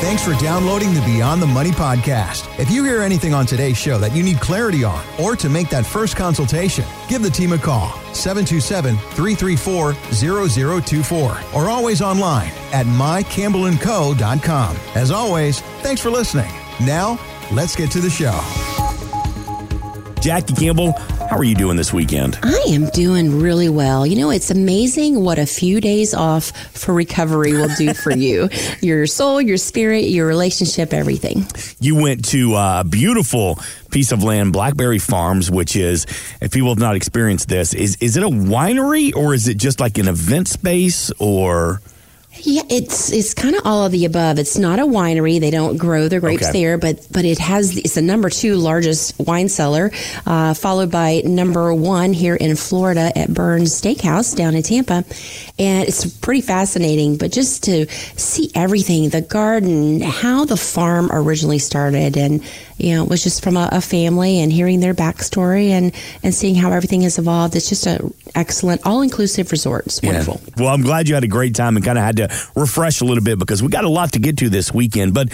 Thanks for downloading the Beyond the Money podcast. If you hear anything on today's show that you need clarity on or to make that first consultation, give the team a call 727 334 0024 or always online at mycampbellandco.com. As always, thanks for listening. Now, let's get to the show. Jackie Campbell, how are you doing this weekend? I am doing really well. You know, it's amazing what a few days off for recovery will do for you your soul, your spirit, your relationship, everything. You went to a beautiful piece of land, Blackberry Farms, which is, if people have not experienced this, is, is it a winery or is it just like an event space or? Yeah, it's it's kind of all of the above. It's not a winery; they don't grow their grapes Okay. there, but but it has it's the number two largest wine cellar, uh, followed by number one here in Florida at Bern's Steakhouse down in Tampa, and it's pretty fascinating. But just to see everything, the garden, how the farm originally started, and you know, it was just from a, a family, and hearing their backstory, and and seeing how everything has evolved. It's just a excellent, all inclusive resort. It's wonderful. Yeah. Well, I'm glad you had a great time and kind of had to refresh a little bit because we got a lot to get to this weekend. But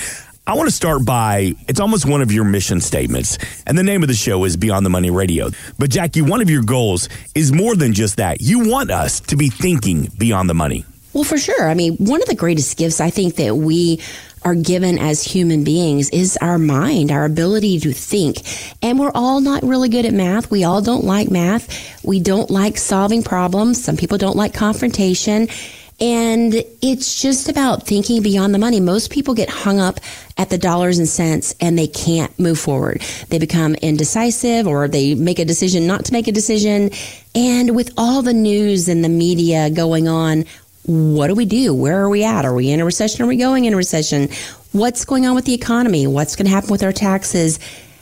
I want to start by it's almost one of your mission statements. And the name of the show is Beyond the Money Radio. But Jackie, one of your goals is more than just that. You want us to be thinking beyond the money. Well, for sure. I mean, one of the greatest gifts I think that we are given as human beings is our mind, our ability to think. And we're all not really good at math. We all don't like math. We don't like solving problems. Some people don't like confrontation. And it's just about thinking beyond the money. Most people get hung up at the dollars and cents and they can't move forward. They become indecisive or they make a decision not to make a decision. And with all the news and the media going on, what do we do? Where are we at? Are we in a recession? Are we going in a recession? What's going on with the economy? What's going to happen with our taxes?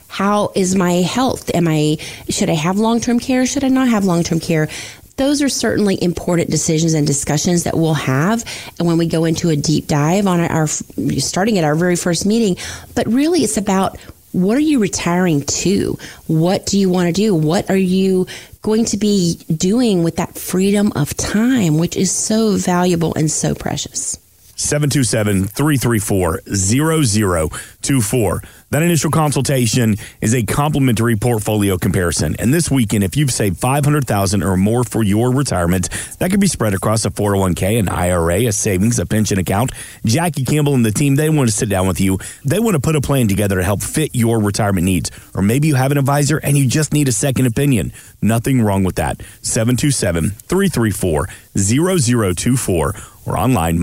How is my health? Am I should I have long-term care? Should I not have long-term care? Those are certainly important decisions and discussions that we'll have and when we go into a deep dive on our starting at our very first meeting, but really it's about what are you retiring to? What do you want to do? What are you going to be doing with that freedom of time, which is so valuable and so precious? 727 334 0024. That initial consultation is a complimentary portfolio comparison. And this weekend, if you've saved 500000 or more for your retirement, that could be spread across a 401k, an IRA, a savings, a pension account. Jackie Campbell and the team, they want to sit down with you. They want to put a plan together to help fit your retirement needs. Or maybe you have an advisor and you just need a second opinion. Nothing wrong with that. 727 334 0024 or online,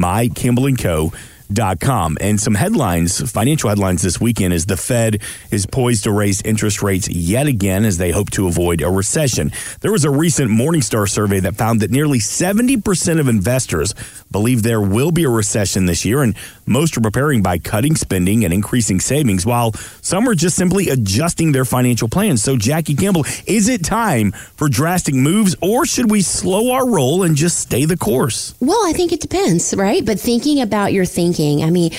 mycampbellandco.com. And some headlines, financial headlines this weekend is the Fed is poised to raise interest rates yet again as they hope to avoid a recession. There was a recent Morningstar survey that found that nearly 70% of investors believe there will be a recession this year, and most are preparing by cutting spending and increasing savings, while some are just simply adjusting their financial plans. So, Jackie Campbell, is it time for drastic moves, or should we slow our roll and just stay the course? Well, I think it depends, right? But thinking about your thinking, I mean,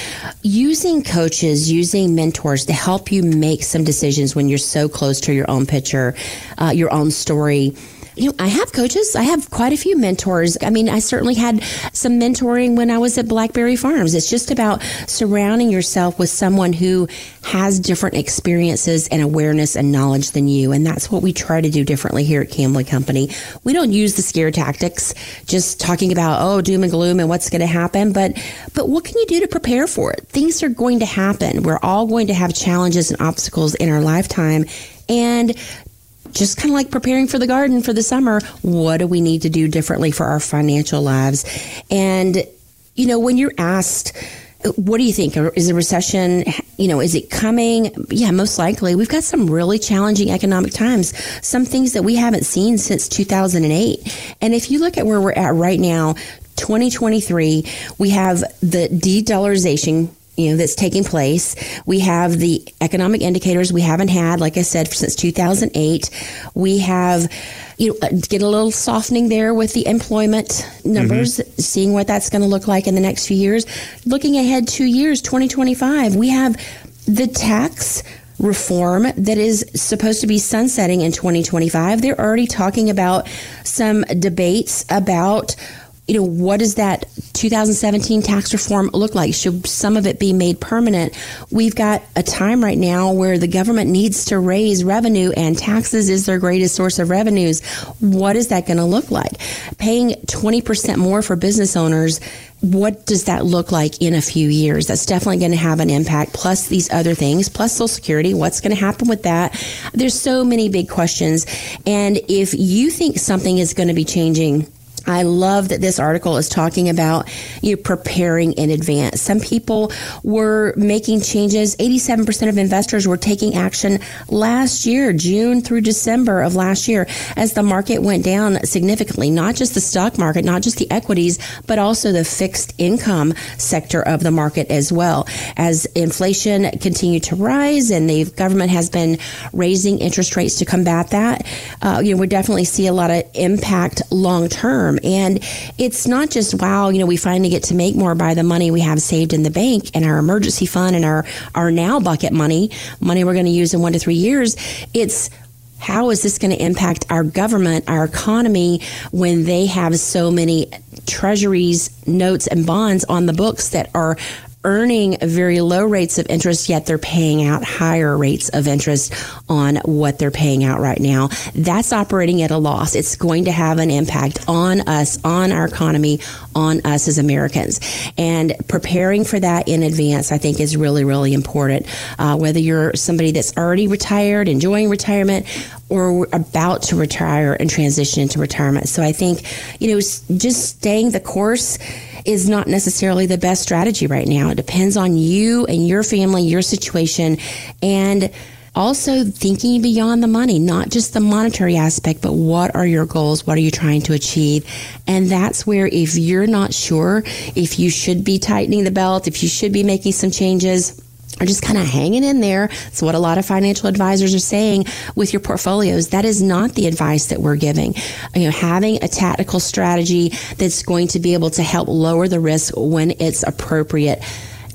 using coaches, using mentors to help you make some decisions when you're so close to your own picture, uh, your own story. You know, I have coaches. I have quite a few mentors. I mean, I certainly had some mentoring when I was at Blackberry Farms. It's just about surrounding yourself with someone who has different experiences and awareness and knowledge than you. And that's what we try to do differently here at Campbell Company. We don't use the scare tactics, just talking about, oh, doom and gloom and what's going to happen. But, but what can you do to prepare for it? Things are going to happen. We're all going to have challenges and obstacles in our lifetime. And just kind of like preparing for the garden for the summer, what do we need to do differently for our financial lives? And, you know, when you're asked, what do you think? Is a recession, you know, is it coming? Yeah, most likely. We've got some really challenging economic times, some things that we haven't seen since 2008. And if you look at where we're at right now, 2023, we have the de-dollarization you know that's taking place. We have the economic indicators we haven't had, like I said, since 2008. We have you know get a little softening there with the employment numbers, mm-hmm. seeing what that's going to look like in the next few years. Looking ahead two years, 2025, we have the tax reform that is supposed to be sunsetting in 2025. They're already talking about some debates about you know, what does that 2017 tax reform look like? Should some of it be made permanent? We've got a time right now where the government needs to raise revenue and taxes is their greatest source of revenues. What is that going to look like? Paying 20% more for business owners what does that look like in a few years? That's definitely going to have an impact, plus these other things, plus Social Security. What's going to happen with that? There's so many big questions. And if you think something is going to be changing, I love that this article is talking about you preparing in advance. Some people were making changes. 87% of investors were taking action last year, June through December of last year, as the market went down significantly. Not just the stock market, not just the equities, but also the fixed income sector of the market as well. As inflation continued to rise and the government has been raising interest rates to combat that, uh, you know, we definitely see a lot of impact long term. And it's not just, wow, you know, we finally get to make more by the money we have saved in the bank and our emergency fund and our, our now bucket money, money we're going to use in one to three years. It's, how is this going to impact our government, our economy, when they have so many treasuries, notes, and bonds on the books that are earning very low rates of interest, yet they're paying out higher rates of interest on what they're paying out right now. That's operating at a loss. It's going to have an impact on us, on our economy, on us as Americans. And preparing for that in advance, I think, is really, really important. Uh, whether you're somebody that's already retired, enjoying retirement, or about to retire and transition into retirement. So I think, you know, just staying the course is not necessarily the best strategy right now. It depends on you and your family, your situation, and also thinking beyond the money, not just the monetary aspect, but what are your goals? What are you trying to achieve? And that's where if you're not sure if you should be tightening the belt, if you should be making some changes, are just kind of hanging in there. It's what a lot of financial advisors are saying with your portfolios. That is not the advice that we're giving. You know, having a tactical strategy that's going to be able to help lower the risk when it's appropriate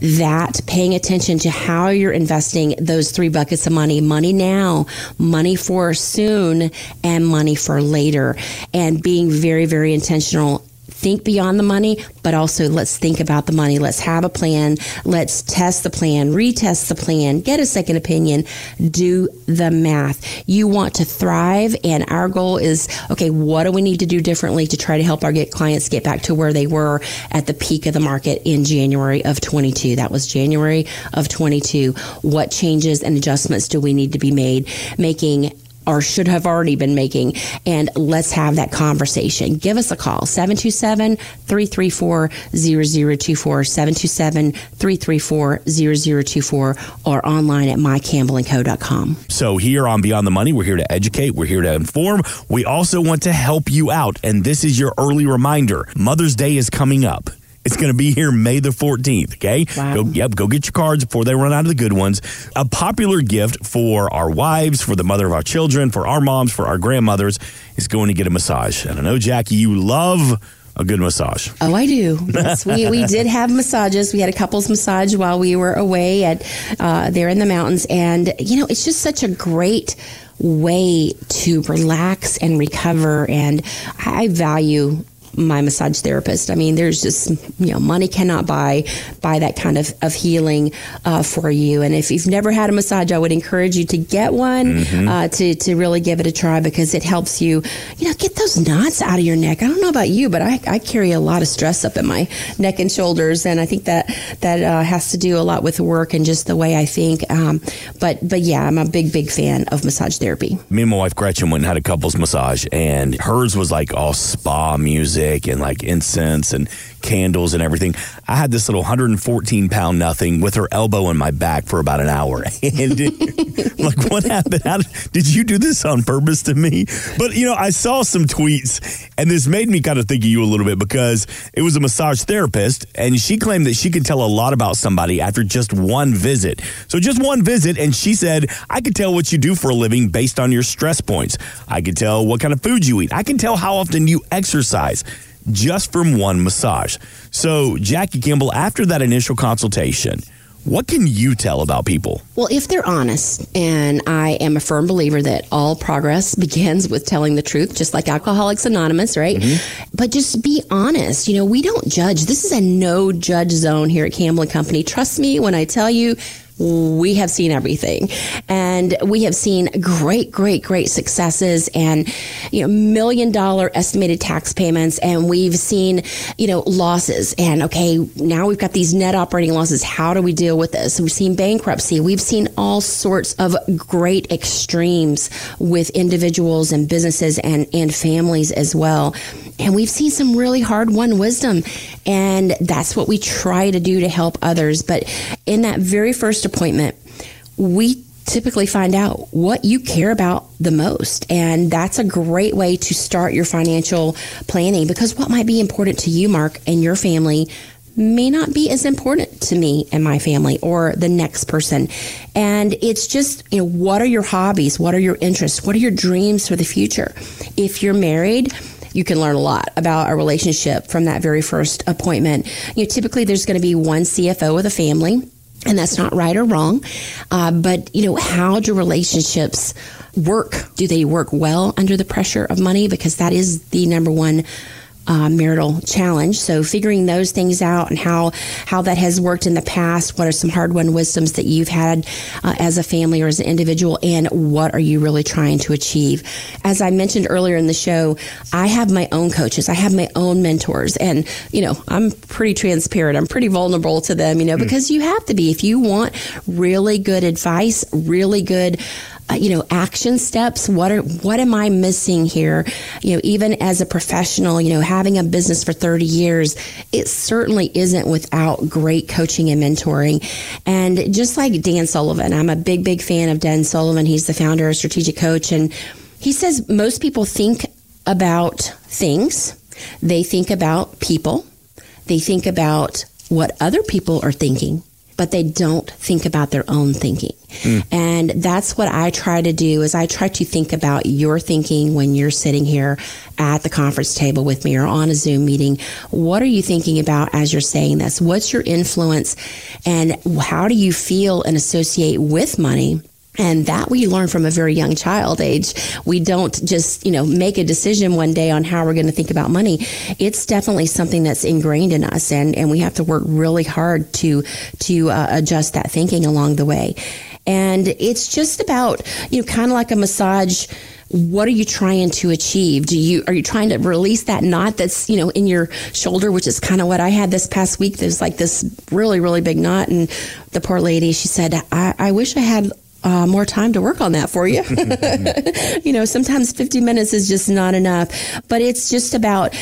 that paying attention to how you're investing those three buckets of money money now, money for soon, and money for later, and being very, very intentional think beyond the money, but also let's think about the money. Let's have a plan. Let's test the plan, retest the plan, get a second opinion, do the math. You want to thrive, and our goal is okay, what do we need to do differently to try to help our get clients get back to where they were at the peak of the market in January of 22? That was January of 22. What changes and adjustments do we need to be made? Making or should have already been making. And let's have that conversation. Give us a call, 727 334 0024, 727 334 0024, or online at mycampbellandco.com. So, here on Beyond the Money, we're here to educate, we're here to inform. We also want to help you out. And this is your early reminder Mother's Day is coming up. It's going to be here May the 14th. Okay. Wow. Go, yep. Go get your cards before they run out of the good ones. A popular gift for our wives, for the mother of our children, for our moms, for our grandmothers is going to get a massage. And I know, Jackie, you love a good massage. Oh, I do. Yes, we, we did have massages. We had a couples massage while we were away at uh, there in the mountains, and you know, it's just such a great way to relax and recover. And I value my massage therapist. I mean, there's just you know money cannot buy buy that kind of of healing uh, for you. And if you've never had a massage, I would encourage you to get one mm-hmm. uh, to to really give it a try because it helps you you know get those knots out of your neck. I don't know about you, but I, I carry a lot of stress up in my neck and shoulders, and I think that that uh, has to do a lot with work and just the way I think. Um, but but yeah, I'm a big big fan of massage therapy. Me and my wife Gretchen went and had a couples massage, and hers was like all spa music music and like incense and candles and everything. I had this little 114 pound nothing with her elbow in my back for about an hour. And like, what happened? How, did you do this on purpose to me? But, you know, I saw some tweets and this made me kind of think of you a little bit because it was a massage therapist and she claimed that she could tell a lot about somebody after just one visit. So just one visit. And she said, I could tell what you do for a living based on your stress points. I could tell what kind of food you eat. I can tell how often you exercise just from one massage. So, Jackie Campbell, after that initial consultation, What can you tell about people? Well, if they're honest, and I am a firm believer that all progress begins with telling the truth, just like Alcoholics Anonymous, right? Mm-hmm. But just be honest. You know, we don't judge. This is a no judge zone here at Campbell and Company. Trust me when I tell you we have seen everything. And we have seen great great great successes and you know million dollar estimated tax payments. And we've seen you know losses. And okay now we've got these net operating losses. How do we deal with this? We've seen bankruptcy. We've seen all sorts of great extremes with individuals and businesses and and families as well and we've seen some really hard won wisdom and that's what we try to do to help others but in that very first appointment, we typically find out what you care about the most. And that's a great way to start your financial planning because what might be important to you, Mark, and your family may not be as important to me and my family or the next person. And it's just, you know, what are your hobbies? What are your interests? What are your dreams for the future? If you're married, you can learn a lot about a relationship from that very first appointment. You know, typically there's going to be one CFO of the family and that's not right or wrong. Uh, but, you know, how do relationships work? Do they work well under the pressure of money? Because that is the number one uh, marital challenge. So figuring those things out and how how that has worked in the past. What are some hard won wisdoms that you've had uh, as a family or as an individual, and what are you really trying to achieve? As I mentioned earlier in the show, I have my own coaches. I have my own mentors, and you know I'm pretty transparent. I'm pretty vulnerable to them. You know mm. because you have to be if you want really good advice, really good uh, you know, action steps. What are, what am I missing here? You know, even as a professional, you know, having a business for 30 years, it certainly isn't without great coaching and mentoring. And just like Dan Sullivan, I'm a big, big fan of Dan Sullivan. He's the founder of Strategic Coach. And he says most people think about things. They think about people. They think about what other people are thinking but they don't think about their own thinking. Mm. And that's what I try to do is I try to think about your thinking when you're sitting here at the conference table with me or on a Zoom meeting. What are you thinking about as you're saying this? What's your influence and how do you feel and associate with money? And that we learn from a very young child age. We don't just, you know, make a decision one day on how we're going to think about money. It's definitely something that's ingrained in us and, and we have to work really hard to, to uh, adjust that thinking along the way. And it's just about, you know, kind of like a massage what are you trying to achieve do you are you trying to release that knot that's you know in your shoulder which is kind of what i had this past week there's like this really really big knot and the poor lady she said i, I wish i had uh, more time to work on that for you. you know, sometimes 50 minutes is just not enough, but it's just about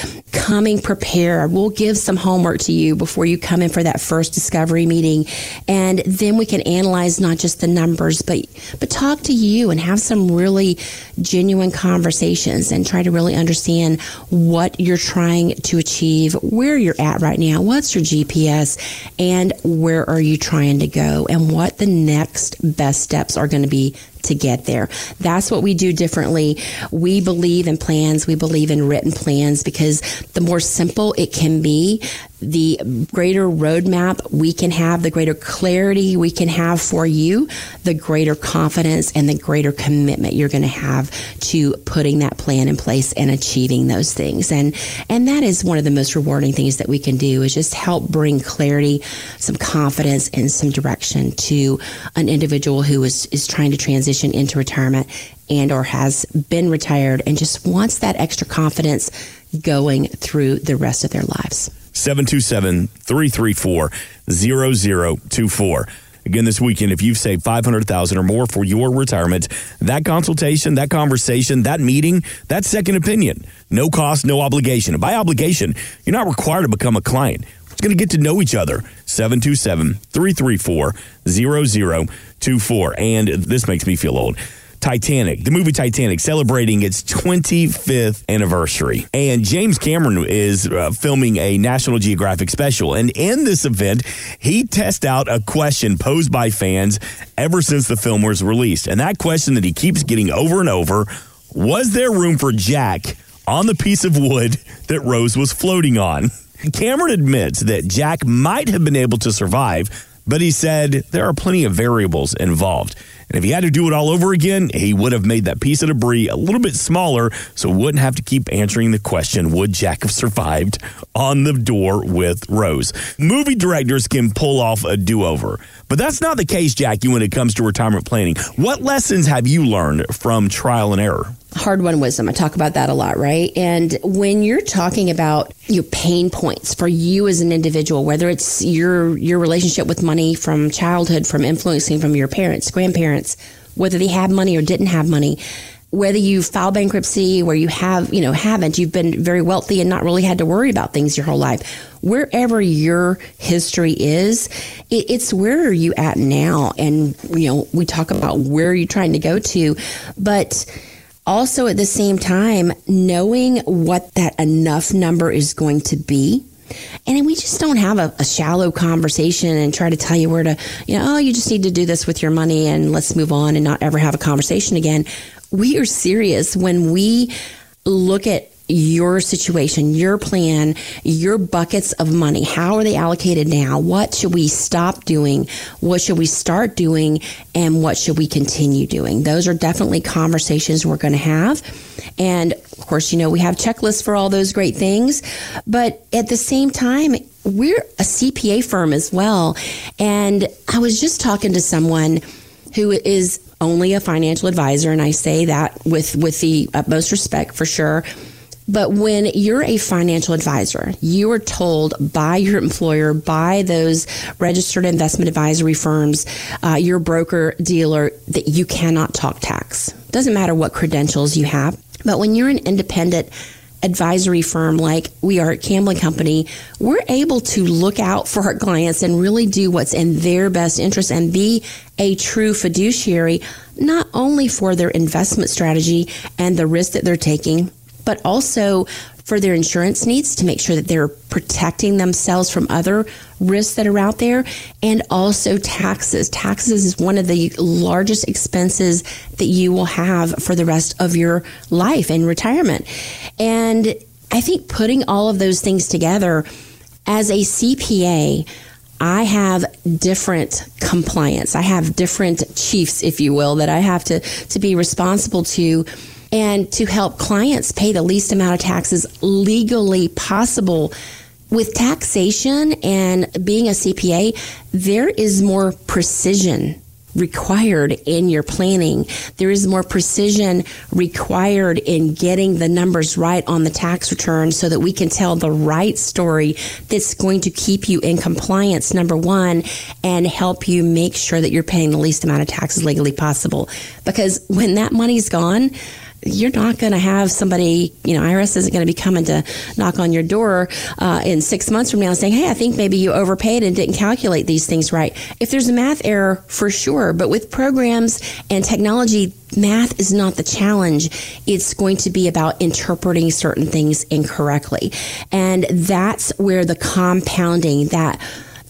coming prepared. We'll give some homework to you before you come in for that first discovery meeting. And then we can analyze not just the numbers, but, but talk to you and have some really genuine conversations and try to really understand what you're trying to achieve, where you're at right now, what's your GPS, and where are you trying to go, and what the next best steps are going to be to get there. That's what we do differently. We believe in plans. We believe in written plans because the more simple it can be, the greater roadmap we can have, the greater clarity we can have for you, the greater confidence and the greater commitment you're going to have to putting that plan in place and achieving those things. And and that is one of the most rewarding things that we can do is just help bring clarity, some confidence and some direction to an individual who is is trying to transition into retirement and or has been retired and just wants that extra confidence going through the rest of their lives. 727 334 0024. Again, this weekend, if you've saved 500000 or more for your retirement, that consultation, that conversation, that meeting, that second opinion, no cost, no obligation. And by obligation, you're not required to become a client. It's going to get to know each other. 727 334 0024. And this makes me feel old. Titanic, the movie Titanic, celebrating its 25th anniversary. And James Cameron is uh, filming a National Geographic special. And in this event, he tests out a question posed by fans ever since the film was released. And that question that he keeps getting over and over was there room for Jack on the piece of wood that Rose was floating on? Cameron admits that Jack might have been able to survive but he said there are plenty of variables involved. And if he had to do it all over again, he would have made that piece of debris a little bit smaller so wouldn't have to keep answering the question would Jack have survived on the door with Rose? Movie directors can pull off a do over, but that's not the case, Jackie, when it comes to retirement planning. What lessons have you learned from trial and error? Hard won wisdom. I talk about that a lot, right? And when you're talking about your pain points for you as an individual, whether it's your your relationship with money from childhood, from influencing from your parents, grandparents, whether they had money or didn't have money, whether you file bankruptcy, where you have, you know, haven't, you've been very wealthy and not really had to worry about things your whole life. Wherever your history is, it, it's where are you at now? And, you know, we talk about where are you trying to go to, but also at the same time, knowing what that enough number is going to be. And we just don't have a, a, shallow conversation and try to tell you where to, you know, oh, you just need to do this with your money and let's move on and not ever have a conversation again. We are serious when we look at your situation, your plan, your buckets of money. How are they allocated now? What should we stop doing? What should we start doing? And what should we continue doing? Those are definitely conversations we're going to have. And of course, you know, we have checklists for all those great things. But at the same time, we're a CPA firm as well. And I was just talking to someone who is only a financial advisor, and I say that with, with the utmost respect for sure but when you're a financial advisor, you are told by your employer, by those registered investment advisory firms, uh, your broker dealer, that you cannot talk tax. Doesn't matter what credentials you have. But when you're an independent advisory firm like we are at Campbell Company, we're able to look out for our clients and really do what's in their best interest and be a true fiduciary, not only for their investment strategy and the risk that they're taking, but also for their insurance needs to make sure that they're protecting themselves from other risks that are out there and also taxes. Taxes is one of the largest expenses that you will have for the rest of your life and retirement. And I think putting all of those things together as a CPA, I have different compliance. I have different chiefs, if you will, that I have to, to be responsible to and to help clients pay the least amount of taxes legally possible. With taxation and being a CPA, there is more precision required in your planning. There is more precision required in getting the numbers right on the tax return so that we can tell the right story that's going to keep you in compliance, number one, and help you make sure that you're paying the least amount of taxes legally possible. Because when that money's gone, you're not going to have somebody, you know, IRS isn't going to be coming to knock on your door uh, in six months from now saying, hey, I think maybe you overpaid and didn't calculate these things right. If there's a math error, for sure. But with programs and technology, math is not the challenge. It's going to be about interpreting certain things incorrectly. And that's where the compounding, that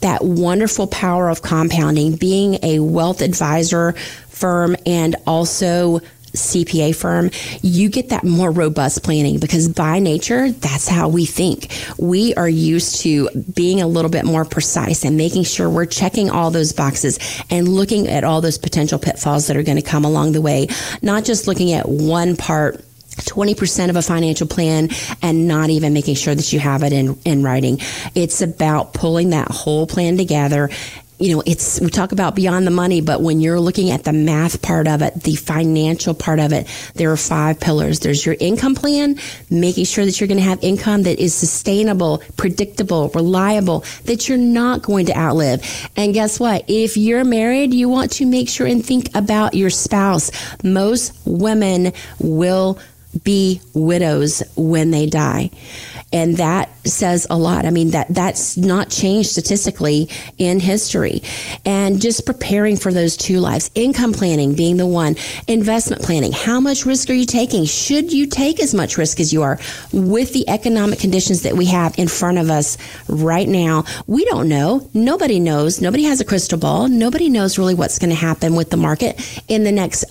that wonderful power of compounding, being a wealth advisor firm and also CPA firm, you get that more robust planning because by nature, that's how we think. We are used to being a little bit more precise and making sure we're checking all those boxes and looking at all those potential pitfalls that are going to come along the way, not just looking at one part 20% of a financial plan and not even making sure that you have it in, in writing. It's about pulling that whole plan together you know, it's, we talk about beyond the money, but when you're looking at the math part of it, the financial part of it, there are five pillars. There's your income plan, making sure that you're going to have income that is sustainable, predictable, reliable, that you're not going to outlive. And guess what? If you're married, you want to make sure and think about your spouse. Most women will be widows when they die and that says a lot. I mean that that's not changed statistically in history. And just preparing for those two lives, income planning being the one, investment planning. How much risk are you taking? Should you take as much risk as you are with the economic conditions that we have in front of us right now? We don't know. Nobody knows. Nobody has a crystal ball. Nobody knows really what's going to happen with the market in the next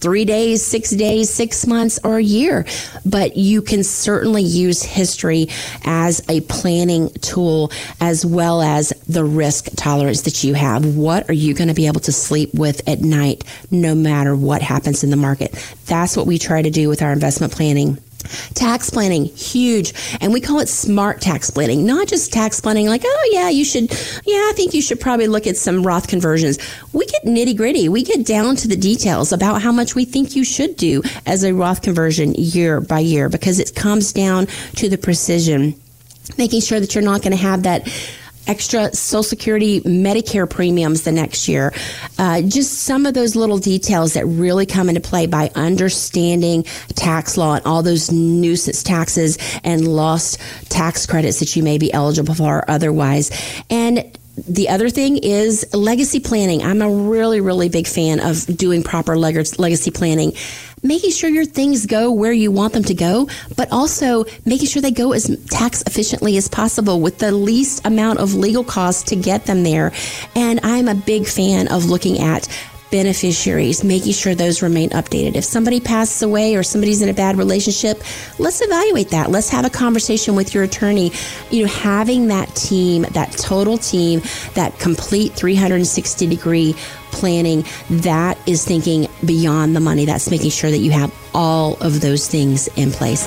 three days, six days, six months, or a year. But you can certainly use history as a planning tool as well as the risk tolerance that you have. What are you going to be able to sleep with at night no matter what happens in the market? That's what we try to do with our investment planning. Tax planning, huge. And we call it smart tax planning, not just tax planning like, oh, yeah, you should, yeah, I think you should probably look at some Roth conversions. We get nitty gritty. We get down to the details about how much we think you should do as a Roth conversion year by year because it comes down to the precision making sure that you're not going to have that extra Social Security Medicare premiums the next year. Uh, just some of those little details that really come into play by understanding tax law and all those nuisance taxes and lost tax credits that you may be eligible for otherwise. And the other thing is legacy planning. I'm a really, really big fan of doing proper legacy planning, making sure your things go where you want them to go, but also making sure they go as tax efficiently as possible with the least amount of legal costs to get them there. And I'm a big fan of looking at beneficiaries, making sure those remain updated. If somebody passes away or somebody's in a bad relationship, let's evaluate that. Let's have a conversation with your attorney. You know, having that team, that total team, that complete 360 degree planning, that is thinking beyond the money. That's making sure that you have all of those things in place.